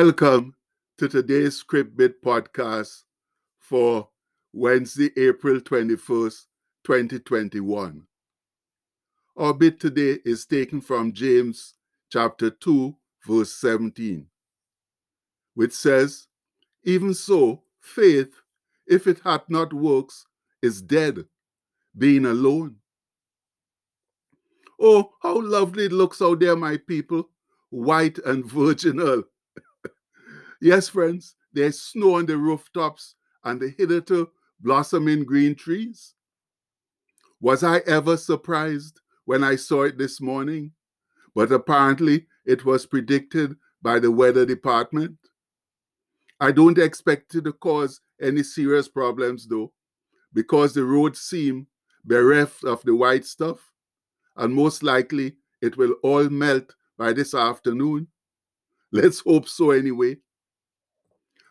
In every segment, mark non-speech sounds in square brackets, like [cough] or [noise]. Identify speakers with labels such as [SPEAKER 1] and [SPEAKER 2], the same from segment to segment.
[SPEAKER 1] Welcome to today's Script Bit podcast for Wednesday, April 21st, 2021. Our bit today is taken from James chapter 2, verse 17, which says, Even so, faith, if it hath not works, is dead, being alone. Oh, how lovely it looks out there, my people, white and virginal. Yes, friends, there's snow on the rooftops and the hitherto blossoming green trees. Was I ever surprised when I saw it this morning? But apparently, it was predicted by the weather department. I don't expect it to cause any serious problems, though, because the roads seem bereft of the white stuff, and most likely it will all melt by this afternoon. Let's hope so, anyway.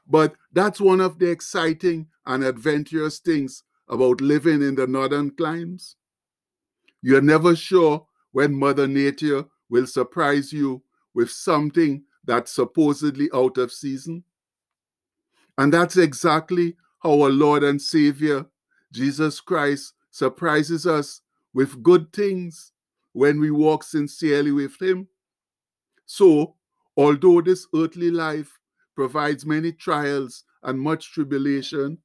[SPEAKER 1] But that's one of the exciting and adventurous things about living in the northern climes. You're never sure when Mother Nature will surprise you with something that's supposedly out of season. And that's exactly how our Lord and Savior, Jesus Christ, surprises us with good things when we walk sincerely with Him. So, although this earthly life provides many trials and much tribulation,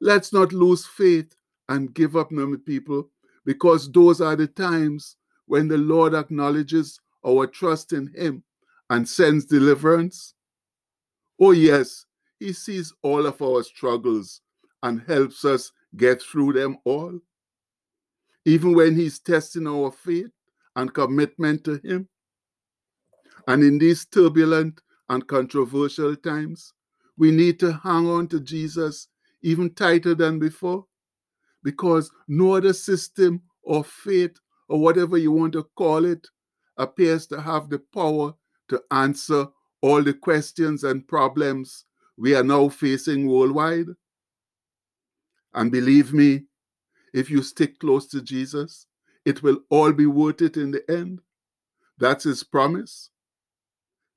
[SPEAKER 1] let's not lose faith and give up, number people, because those are the times when the Lord acknowledges our trust in Him and sends deliverance. Oh, yes, He sees all of our struggles and helps us get through them all. Even when He's testing our faith and commitment to Him. And in these turbulent and controversial times, we need to hang on to Jesus even tighter than before because no other system or faith or whatever you want to call it appears to have the power to answer all the questions and problems we are now facing worldwide. And believe me, if you stick close to Jesus, it will all be worth it in the end. That's his promise.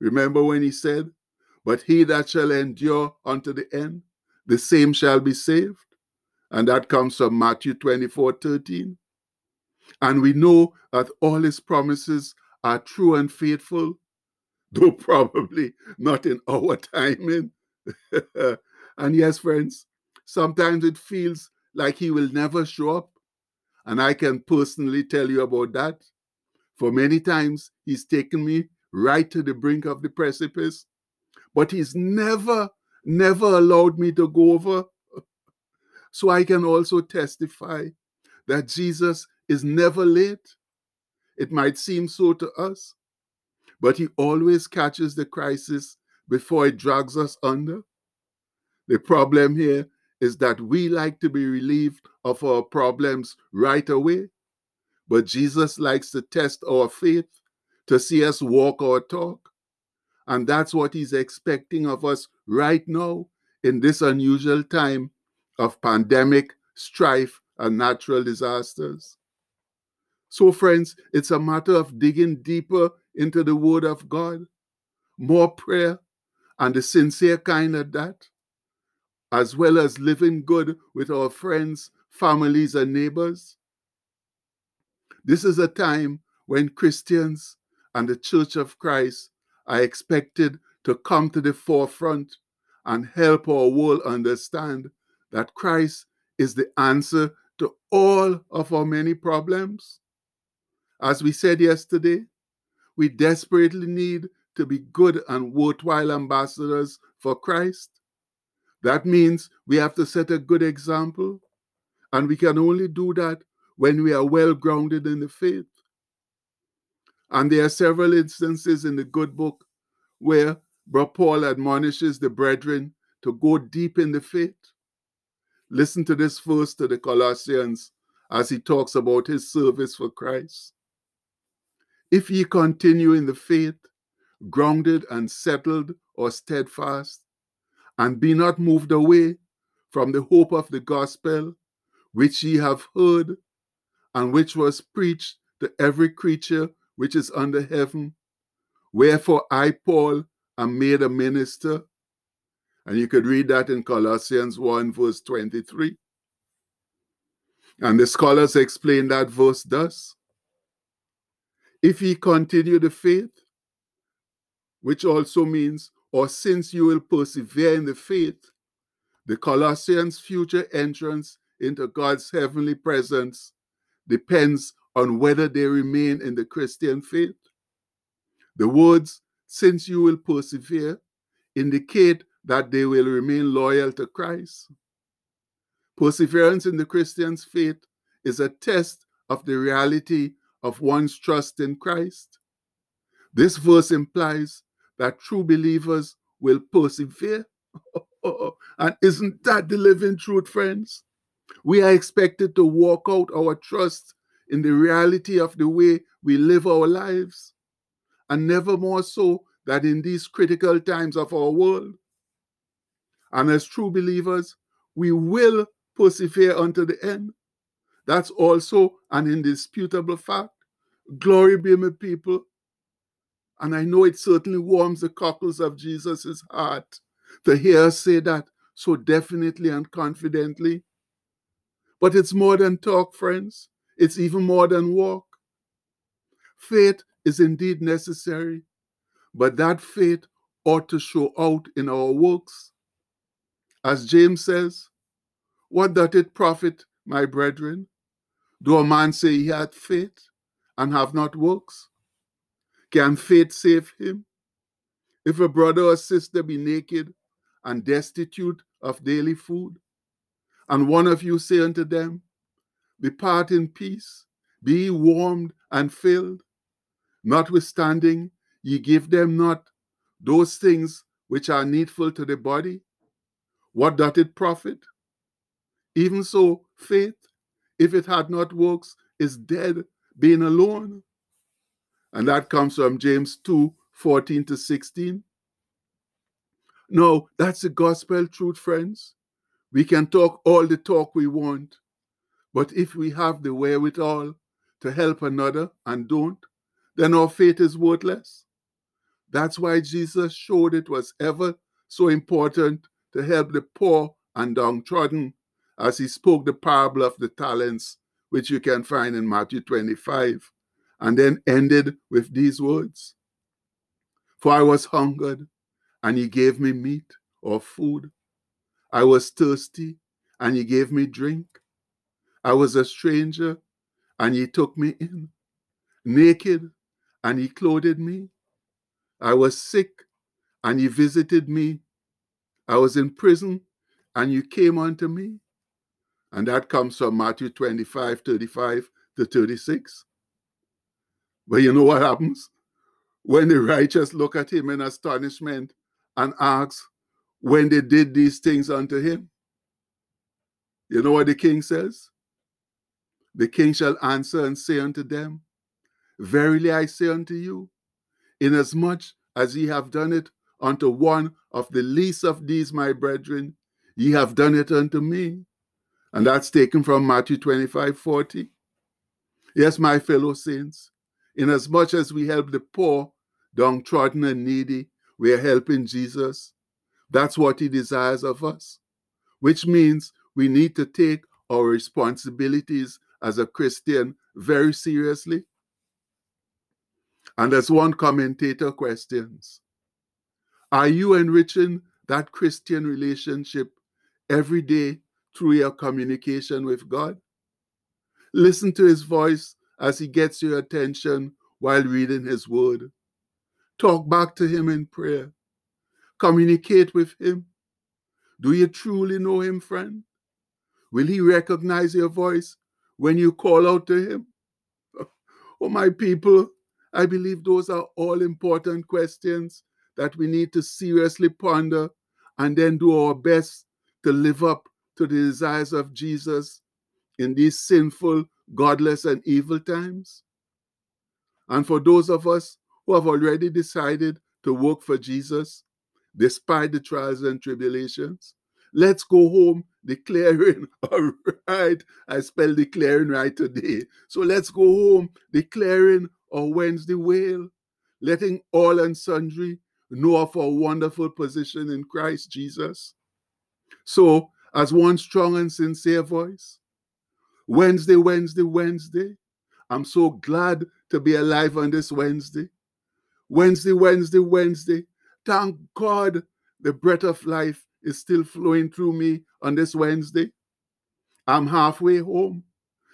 [SPEAKER 1] Remember when he said, But he that shall endure unto the end, the same shall be saved. And that comes from Matthew 24 13. And we know that all his promises are true and faithful, [laughs] though probably not in our timing. [laughs] and yes, friends, sometimes it feels like he will never show up. And I can personally tell you about that. For many times, he's taken me right to the brink of the precipice, but he's never, never allowed me to go over. [laughs] So I can also testify that Jesus is never late. It might seem so to us, but he always catches the crisis before it drags us under. The problem here is that we like to be relieved of our problems right away, but Jesus likes to test our faith to see us walk or talk. And that's what he's expecting of us right now in this unusual time of pandemic, strife, and natural disasters. So, friends, it's a matter of digging deeper into the Word of God, more prayer, and the sincere kind of that, as well as living good with our friends, families, and neighbors. This is a time when Christians and the Church of Christ are expected to come to the forefront and help our world understand that Christ is the answer to all of our many problems. As we said yesterday, we desperately need to be good and worthwhile ambassadors for Christ. That means we have to set a good example, and we can only do that when we are well grounded in the faith. And there are several instances in the good book where Brother Paul admonishes the brethren to go deep in the faith. Listen to this verse to the Colossians as he talks about his service for Christ. If ye continue in the faith, grounded and settled or steadfast, and be not moved away from the hope of the gospel which ye have heard, and which was preached to every creature which is under heaven. Wherefore I, Paul, am made a minister. And you could read that in Colossians 1, verse 23. And the scholars explain that verse thus If ye continue the faith, which also means, or since you will persevere in the faith, the Colossians' future entrance into God's heavenly presence depends on whether they remain in the Christian faith. The words, since you will persevere, indicate that they will remain loyal to Christ. Perseverance in the Christian's faith is a test of the reality of one's trust in Christ. This verse implies that true believers will persevere. [laughs] and isn't that the living truth, friends? We are expected to walk out our trust in the reality of the way we live our lives, and never more so that in these critical times of our world. And as true believers, we will persevere unto the end. That's also an indisputable fact. Glory be my people. And I know it certainly warms the cockles of Jesus' heart to hear us say that so definitely and confidently. But it's more than talk, friends. It's even more than walk. Faith is indeed necessary, but that faith ought to show out in our works. As James says, what doth it profit, my brethren, do a man say he hath faith and have not works? Can faith save him? If a brother or sister be naked and destitute of daily food, and one of you say unto them, Depart in peace, be warmed and filled, notwithstanding ye give them not those things which are needful to the body, what doth it profit? Even so, faith, if it had not works, is dead, being alone. And that comes from James 2 14 to 16. No, that's the gospel truth, friends. We can talk all the talk we want, but if we have the wherewithal to help another and don't, then our faith is worthless. That's why Jesus showed it was ever so important to help the poor and downtrodden as he spoke the parable of the talents, which you can find in Matthew 25, and then ended with these words For I was hungered, and he gave me meat or food. I was thirsty, and he gave me drink. I was a stranger, and he took me in. Naked, and he clothed me. I was sick, and he visited me. I was in prison, and you came unto me. And that comes from Matthew 25, 35 to 36. But you know what happens? When the righteous look at him in astonishment and ask when they did these things unto him. You know what the king says? The king shall answer and say unto them, Verily I say unto you, inasmuch as ye have done it unto one of the least of these my brethren, ye have done it unto me. And that's taken from Matthew 25 40. Yes, my fellow saints, inasmuch as we help the poor, downtrodden, and needy, we are helping Jesus. That's what he desires of us, which means we need to take our responsibilities as a Christian very seriously. And as one commentator questions, are you enriching that Christian relationship every day through your communication with God. Listen to his voice as he gets your attention while reading his word. Talk back to him in prayer. Communicate with him. Do you truly know him, friend? Will he recognize your voice when you call out to him? [laughs] Oh, my people, I believe those are all important questions that we need to seriously ponder and then do our best to live up to the desires of Jesus in these sinful, godless, and evil times. And for those of us who have already decided to work for Jesus, despite the trials and tribulations, let's go home declaring, all [laughs] right, I spell declaring right today. So let's go home declaring our Wednesday wail, letting all and sundry know of our wonderful position in Christ Jesus. So, as one strong and sincere voice, Wednesday, Wednesday, Wednesday, I'm so glad to be alive on this Wednesday. Wednesday, Wednesday, Wednesday. Thank God the breath of life is still flowing through me on this Wednesday. I'm halfway home.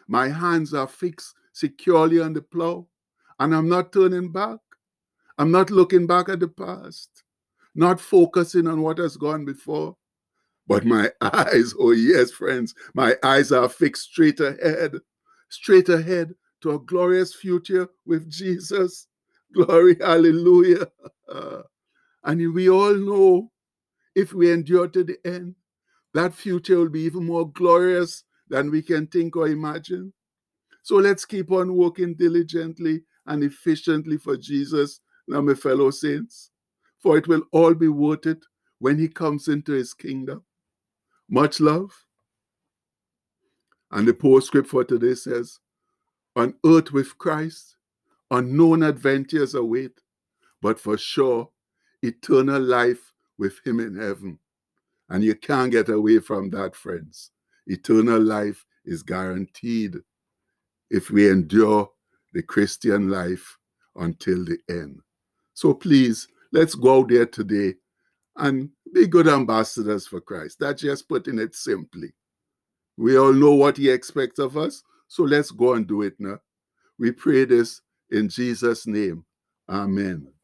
[SPEAKER 1] My hands are fixed securely on the plow, and I'm not turning back. I'm not looking back at the past, not focusing on what has gone before. But my [laughs] eyes, oh yes, friends, my eyes are fixed straight ahead, straight ahead to a glorious future with Jesus. Glory, hallelujah. [laughs] and we all know if we endure to the end, that future will be even more glorious than we can think or imagine. So let's keep on working diligently and efficiently for Jesus, now, my fellow saints, for it will all be worth it when he comes into his kingdom. Much love. And the postscript for today says, On earth with Christ, unknown adventures await, but for sure, eternal life with him in heaven. And you can't get away from that, friends. Eternal life is guaranteed if we endure the Christian life until the end. So please, let's go out there today and be good ambassadors for Christ. That's just putting it simply. We all know what he expects of us, so let's go and do it now. We pray this in Jesus' name. Amen.